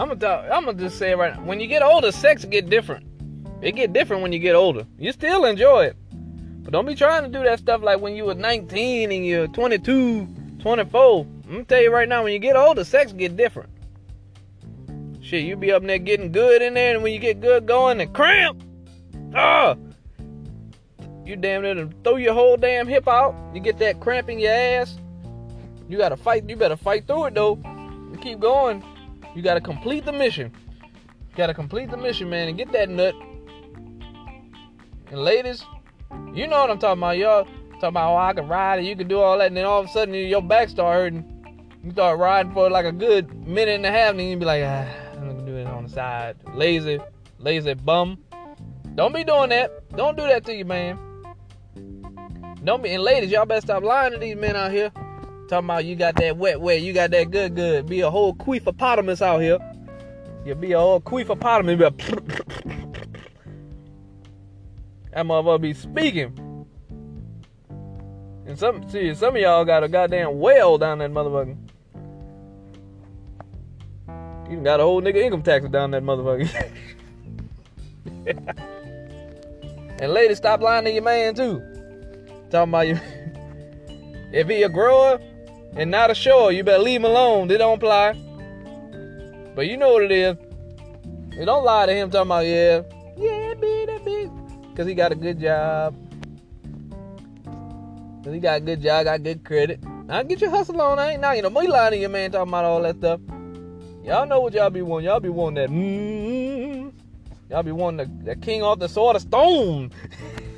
I'm gonna talk, I'm gonna just say it right now. When you get older, sex get different. It get different when you get older. You still enjoy it. But don't be trying to do that stuff like when you were 19 and you're 22, 24. I'm gonna tell you right now, when you get older, sex get different. Shit, you be up there getting good in there, and when you get good going, and cramp. Ah! You damn near throw your whole damn hip out. You get that cramp in your ass. You gotta fight. You better fight through it though. You keep going. You gotta complete the mission. You gotta complete the mission, man, and get that nut. And ladies, you know what I'm talking about, y'all. Talking about, oh, I can ride and you can do all that, and then all of a sudden your back start hurting. You start riding for like a good minute and a half, and then you be like, ah, I'm gonna do it on the side. Lazy, lazy bum. Don't be doing that. Don't do that to you, man. Don't be, and ladies, y'all better stop lying to these men out here. Talking about you got that wet wet, you got that good good. Be a whole queefopotamus out here. You be a whole queefopotamus. Be a that motherfucker be speaking. And some see some of y'all got a goddamn whale down that motherfucker. You got a whole nigga income tax down that motherfucker. and ladies, stop lying to your man too. Talking about you. if he a grower and not a shower, you better leave him alone. They don't apply. But you know what it is. You don't lie to him talking about, yeah, yeah, be that. Because he got a good job. Because he got a good job, got good credit. Now get your hustle on. I ain't now, you know, you lying to your man talking about all that stuff. Y'all know what y'all be wanting. Y'all be wanting that. Mm, y'all be wanting the, the king off the sword of stone.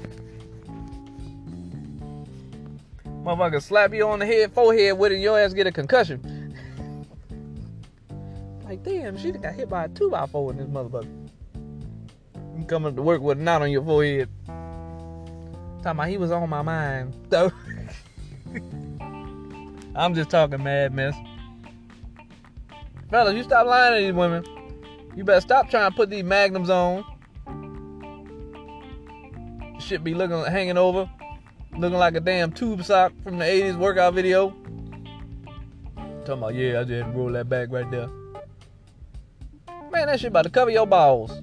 Motherfucker slap you on the head, forehead with it, your ass get a concussion. like, damn, she got hit by a 2 by 4 in this motherfucker. You coming to work with a knot on your forehead. Talking about he was on my mind. So, I'm just talking mad mess. Fellas, you stop lying to these women. You better stop trying to put these magnums on. Shit be looking hanging over looking like a damn tube sock from the 80s workout video. Talking about, yeah, I just roll that back right there. Man, that shit about to cover your balls.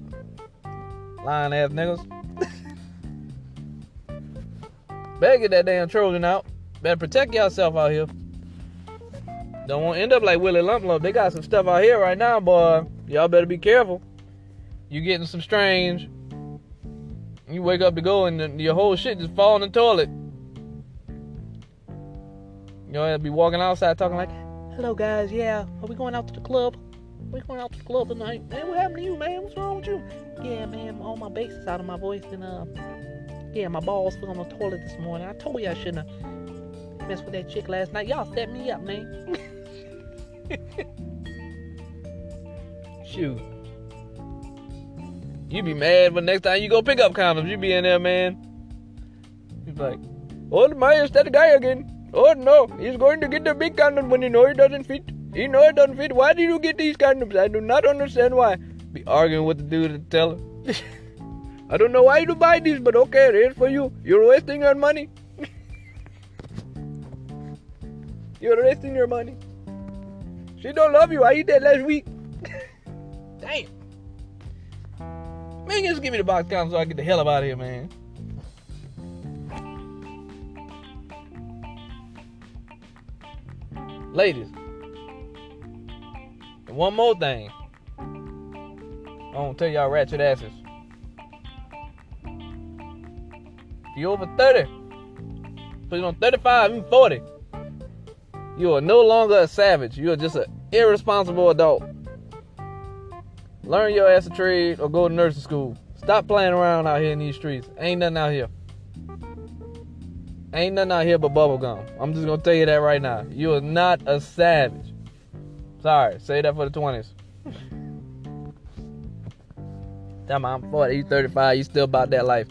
Lying ass niggas. Better get that damn Trojan out. Better protect yourself out here. Don't want to end up like Willie Lump Lump. They got some stuff out here right now, boy. Y'all better be careful. You getting some strange. You wake up to go and your whole shit just fall in the toilet. You know, I'll be walking outside talking like, hello guys, yeah, are we going out to the club? We going out to the club tonight? Man, what happened to you, man? What's wrong with you? Yeah, man, all my bass is out of my voice and uh yeah, my balls fell on the toilet this morning. I told you I shouldn't have messed with that chick last night. Y'all set me up, man. Shoot. You be mad when next time you go pick up condoms, you be in there, man. He's like, oh, my, is that the guy again? Oh no, he's going to get the big condom when you know it doesn't fit. You know it doesn't fit. Why did you get these condoms? I do not understand why. Be arguing with the dude to tell him. I don't know why you buy these, but okay, here's for you. You're wasting your money. You're wasting your money. She don't love you. I eat that last week. Damn. Man, just give me the box condom so I get the hell out of here, man. Ladies, and one more thing. I want to tell y'all ratchet asses. If you're over 30, put on 35, even 40, you are no longer a savage. You are just an irresponsible adult. Learn your ass a trade or go to nursing school. Stop playing around out here in these streets. Ain't nothing out here. Ain't nothing out here but bubblegum. I'm just gonna tell you that right now. You are not a savage. Sorry, say that for the 20s. Tell me I'm 40, you 35, you still about that life.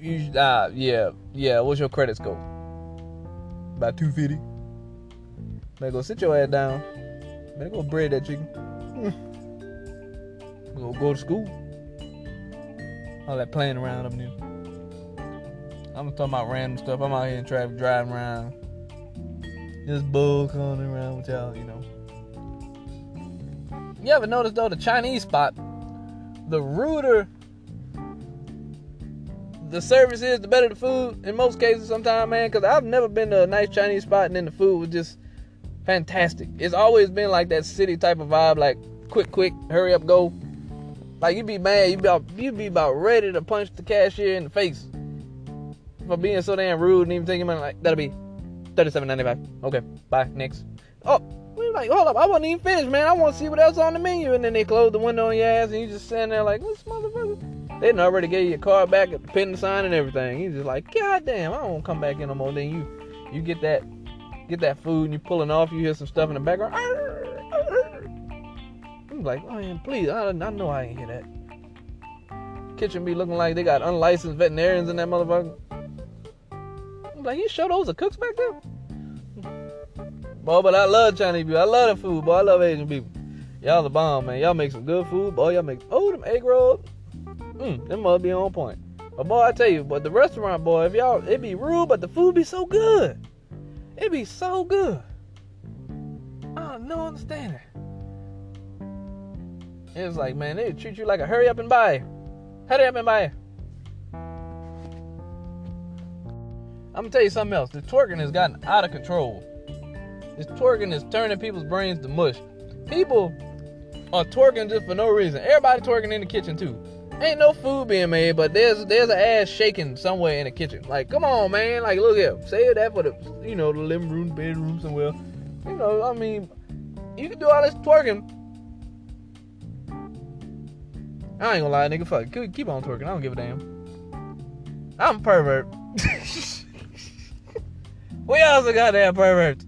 You, uh, yeah, yeah, what's your credit score? About 250. Better go sit your ass down. Better go bread that chicken. go go to school. All that playing around up there. I'm talking about random stuff. I'm out here in traffic driving around. Just bull calling around with y'all, you know. you ever notice though the Chinese spot, the ruder the service is, the better the food. In most cases, sometimes, man, because I've never been to a nice Chinese spot and then the food was just fantastic. It's always been like that city type of vibe, like quick, quick, hurry up, go. Like you'd be mad, you be about, you be about ready to punch the cashier in the face for being so damn rude and even thinking about like that'll be thirty-seven ninety-five. Okay, bye. Next. Oh, we like, hold up, I wasn't even finished, man. I want to see what else on the menu, and then they close the window on your ass, and you just sitting there like, what's motherfucker? They done already gave you your card back the pin sign and everything. He's just like, God damn, I don't want to come back in no more. Then you you get that get that food and you pulling off, you hear some stuff in the background. I'm like, oh man, please, I, I know I ain't hear that. Kitchen be looking like they got unlicensed veterinarians in that motherfucker. Like, you sure those are cooks back there? Boy, but I love Chinese people. I love the food, boy. I love Asian people. Y'all the bomb, man. Y'all make some good food, boy. Y'all make oh them egg rolls. Mm, them must be on point. But boy, I tell you, but the restaurant boy, if y'all, it be rude, but the food be so good. It be so good. I don't no understanding. It's like, man, they treat you like a hurry up and buy. Hurry up and buy. I'm gonna tell you something else. The twerking has gotten out of control. This twerking is turning people's brains to mush. People are twerking just for no reason. Everybody twerking in the kitchen too ain't no food being made, but there's there's an ass shaking somewhere in the kitchen. Like, come on, man. Like, look here. Save that for the you know the living room, bedroom somewhere. You know, I mean, you can do all this twerking. I ain't gonna lie, nigga. Fuck, keep on twerking. I don't give a damn. I'm a pervert. we also got that perverts.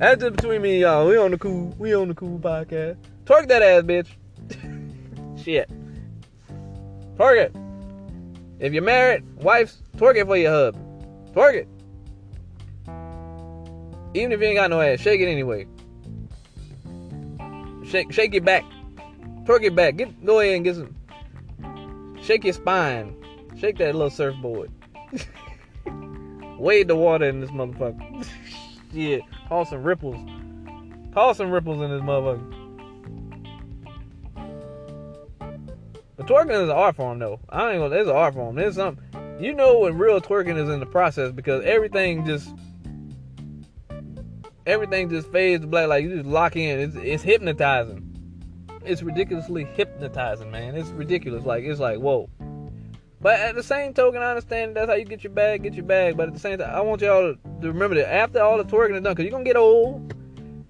That's just between me and y'all. We on the cool. We on the cool podcast. Twerk that ass, bitch. Shit. Twerk it. If you're married, wives, twerk it for your hub. Twerk it. Even if you ain't got no ass, shake it anyway. Shake, shake it back. Twerk it back. Get, go ahead and get some. Shake your spine. Shake that little surfboard. Wade the water in this motherfucker. yeah, cause some ripples. Cause some ripples in this motherfucker. But twerking is an art form, though. I ain't gonna. It's an art form. There's something. You know when real twerking is in the process because everything just everything just fades to black. Like you just lock in. It's, it's hypnotizing. It's ridiculously hypnotizing, man. It's ridiculous. Like it's like whoa. But at the same token, I understand that's how you get your bag, get your bag. But at the same time, I want y'all to, to remember that after all the twerking is done, cause you're gonna get old.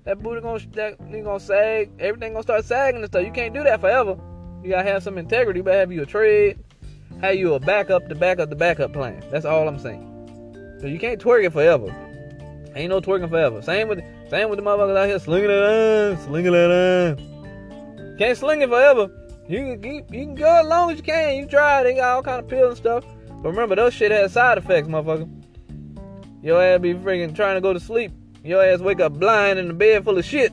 That booty gonna that you gonna sag. Everything gonna start sagging and stuff. You can't do that forever. You gotta have some integrity. Better have you a trade, have you a backup to back up the backup plan. That's all I'm saying. So you can't twerk it forever. Ain't no twerking forever. Same with same with the motherfuckers out here slinging it on, slinging it on. Can't sling it forever. You you can go as long as you can. You try. They got all kind of pills and stuff. But remember, those shit has side effects, motherfucker. Your ass be freaking trying to go to sleep. Your ass wake up blind in the bed full of shit.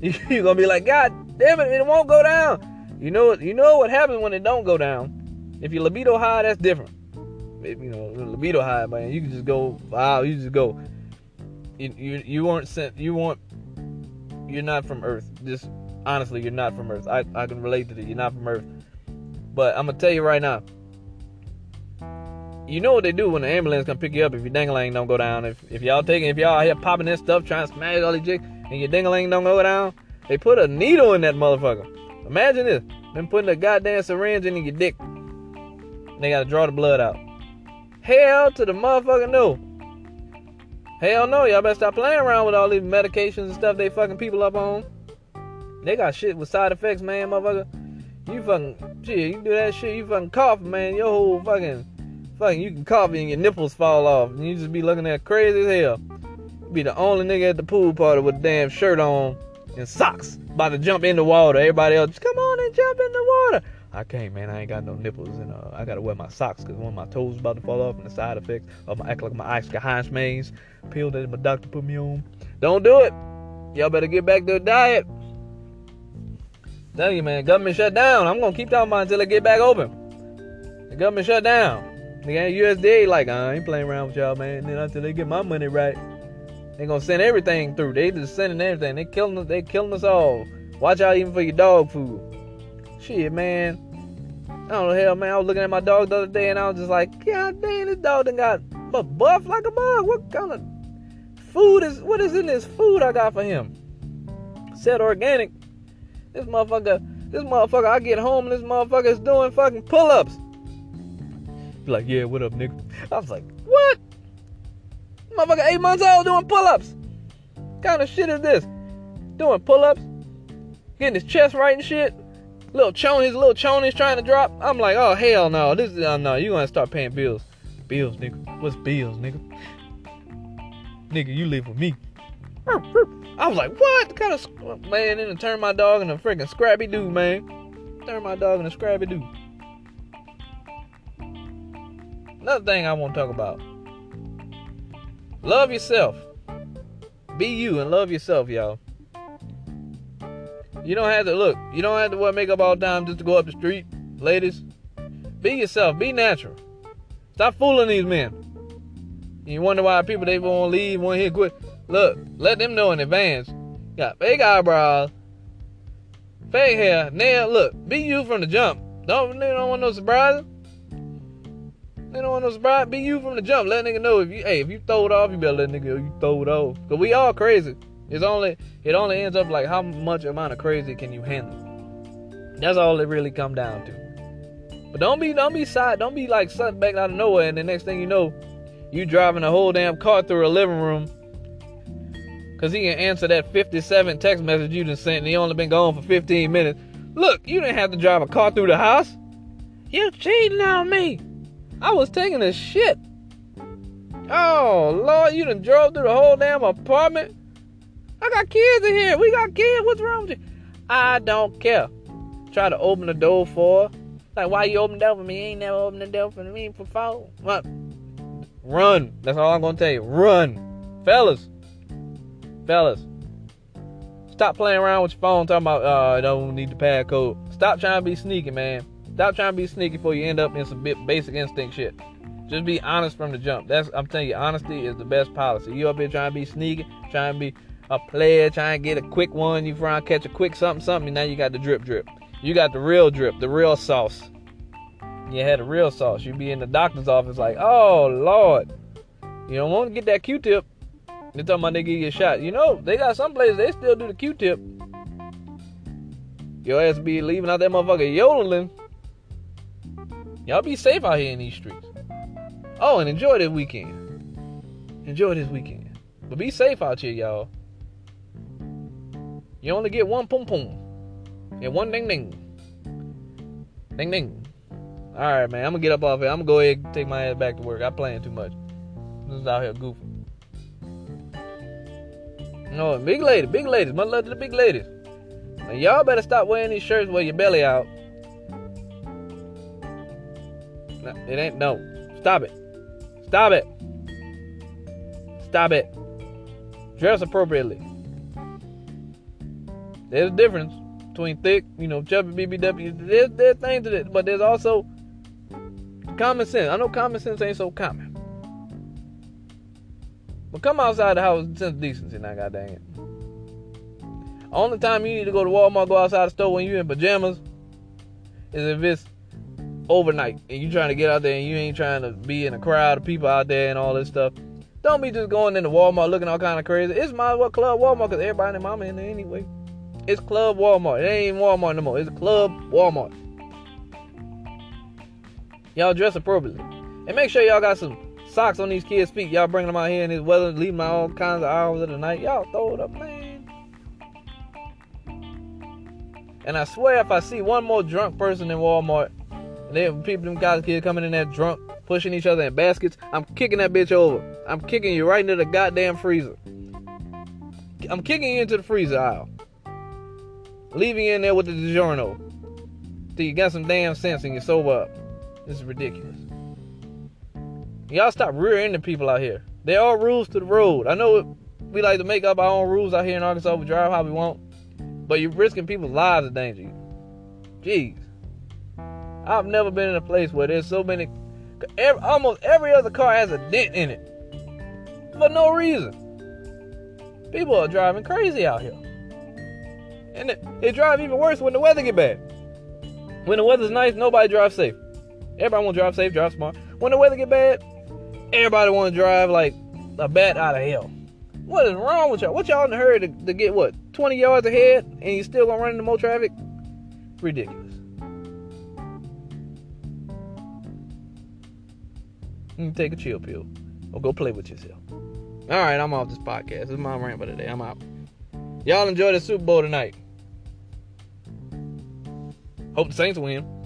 You're gonna be like, God damn it, it won't go down. You know what? You know what happens when it don't go down. If your libido high, that's different. If, you know, libido high, man, you can just go. Wow, you just go. You you, you weren't sent. You weren't. You're not from Earth. Just honestly, you're not from Earth. I I can relate to that. You're not from Earth. But I'm gonna tell you right now. You know what they do when the ambulance come pick you up if your dingling don't go down. If if y'all taking if y'all here popping this stuff trying to smash all these jigs and your dingling don't go down, they put a needle in that motherfucker. Imagine this. Them putting a goddamn syringe in your dick. They gotta draw the blood out. Hell to the motherfucker no. Hell no, y'all better stop playing around with all these medications and stuff they fucking people up on. They got shit with side effects, man, motherfucker. You fucking shit, you do that shit, you fucking cough, man. Your whole fucking fucking you can cough and your nipples fall off. And you just be looking at crazy as hell. be the only nigga at the pool party with a damn shirt on and socks, about to jump in the water. Everybody else, just come on and jump in the water. I can't, man. I ain't got no nipples, and uh, I gotta wear my socks because one of my toes about to fall off, and the side effects of my act like my eyes ice Heinz maze pill that my doctor put me on. Don't do it. Y'all better get back to the diet. Tell you, man, government shut down. I'm gonna keep talking about until they get back open. The government shut down. The USDA like I ain't playing around with y'all, man. And Then until they get my money right, They gonna send everything through. They just sending everything. They killing us. They killing us all. Watch out even for your dog food. Shit, man. I don't know, hell, man. I was looking at my dog the other day and I was just like, God damn, this dog done got buff like a bug. What kind of food is, what is in this food I got for him? Said organic. This motherfucker, this motherfucker, I get home and this motherfucker is doing fucking pull ups. Like, yeah, what up, nigga? I was like, what? Motherfucker, eight months old doing pull ups. Kind of shit is this? Doing pull ups, getting his chest right and shit. Little chonies, little chonies trying to drop. I'm like, oh hell no, this is uh, no. You gonna start paying bills? Bills, nigga. What's bills, nigga? Nigga, you live with me. I was like, what kind of man? Then turn my dog into a freaking Scrappy Doo, man. Turn my dog into a Scrappy Doo. Another thing I want to talk about. Love yourself. Be you and love yourself, y'all. You don't have to look. You don't have to wear makeup all the time just to go up the street, ladies. Be yourself. Be natural. Stop fooling these men. You wonder why people they won't leave, won't hit quit. Look, let them know in advance. Got fake eyebrows, fake hair, nail. Look, be you from the jump. Don't they don't want no surprises. They don't want no surprise. Be you from the jump. Let nigga know if you hey if you throw it off, you better let nigga know you throw it off. Cause we all crazy. It's only it only ends up like how much amount of crazy can you handle. That's all it really come down to. But don't be don't be side don't be like something back out of nowhere and the next thing you know, you driving a whole damn car through a living room. Cause he can answer that 57 text message you just sent and he only been gone for 15 minutes. Look, you didn't have to drive a car through the house. You cheating on me. I was taking a shit. Oh Lord, you done drove through the whole damn apartment. I got kids in here. We got kids. What's wrong with you? I don't care. Try to open the door for her. Like, why you open the door for me? You ain't never opened the door for me for. What? Run. That's all I'm gonna tell you. Run. Fellas. Fellas. Stop playing around with your phone talking about uh I don't need the pad code. Stop trying to be sneaky, man. Stop trying to be sneaky before you end up in some basic instinct shit. Just be honest from the jump. That's I'm telling you, honesty is the best policy. You up here trying to be sneaky, trying to be a player, trying to get a quick one. You trying to catch a quick something, something. Now you got the drip, drip. You got the real drip, the real sauce. You had the real sauce. You be in the doctor's office like, oh Lord, you don't want to get that Q-tip. They talking about they give you a shot. You know, they got some places they still do the Q-tip. Your ass be leaving out that motherfucker yodeling. Y'all be safe out here in these streets. Oh, and enjoy this weekend. Enjoy this weekend. But be safe out here, y'all. You only get one pum pum. And one ding ding. Ding ding. Alright, man. I'm gonna get up off here. I'm gonna go ahead and take my ass back to work. I'm playing too much. This is out here goofing. No, big lady, big ladies. Much love to the big ladies. Y'all better stop wearing these shirts with your belly out. No, it ain't no. Stop it. Stop it. Stop it. Dress appropriately. There's a difference between thick, you know, chubby BBW. There's there's things to it, but there's also common sense. I know common sense ain't so common. But come outside the house with sense of decency now, god dang it. Only time you need to go to Walmart, go outside the store when you're in pajamas is if it's overnight and you're trying to get out there and you ain't trying to be in a crowd of people out there and all this stuff. Don't be just going into Walmart looking all kind of crazy. It's my what club Walmart because everybody and mama in there anyway. It's Club Walmart. It ain't even Walmart no more. It's Club Walmart. Y'all dress appropriately. And make sure y'all got some socks on these kids' feet. Y'all bringing them out here in this weather, leaving them all kinds of hours of the night. Y'all throw it up, man. And I swear, if I see one more drunk person in Walmart, and then people, them guys, kids coming in there drunk, pushing each other in baskets, I'm kicking that bitch over. I'm kicking you right into the goddamn freezer. I'm kicking you into the freezer aisle leaving you in there with the DiGiorno till you got some damn sense and you're sober up. This is ridiculous. Y'all stop rear-ending people out here. There are rules to the road. I know we like to make up our own rules out here in Arkansas. We drive how we want, but you're risking people's lives in danger. Jeez, I've never been in a place where there's so many. Every, almost every other car has a dent in it for no reason. People are driving crazy out here. And it, it drive even worse when the weather get bad. When the weather's nice, nobody drives safe. Everybody want to drive safe, drive smart. When the weather get bad, everybody want to drive like a bat out of hell. What is wrong with y'all? What y'all in a hurry to, to get what 20 yards ahead and you still gonna run into more traffic? Ridiculous. You take a chill pill or go play with yourself. All right, I'm off this podcast. This is my rant for today. I'm out. Y'all enjoy the Super Bowl tonight. Hope the Saints win.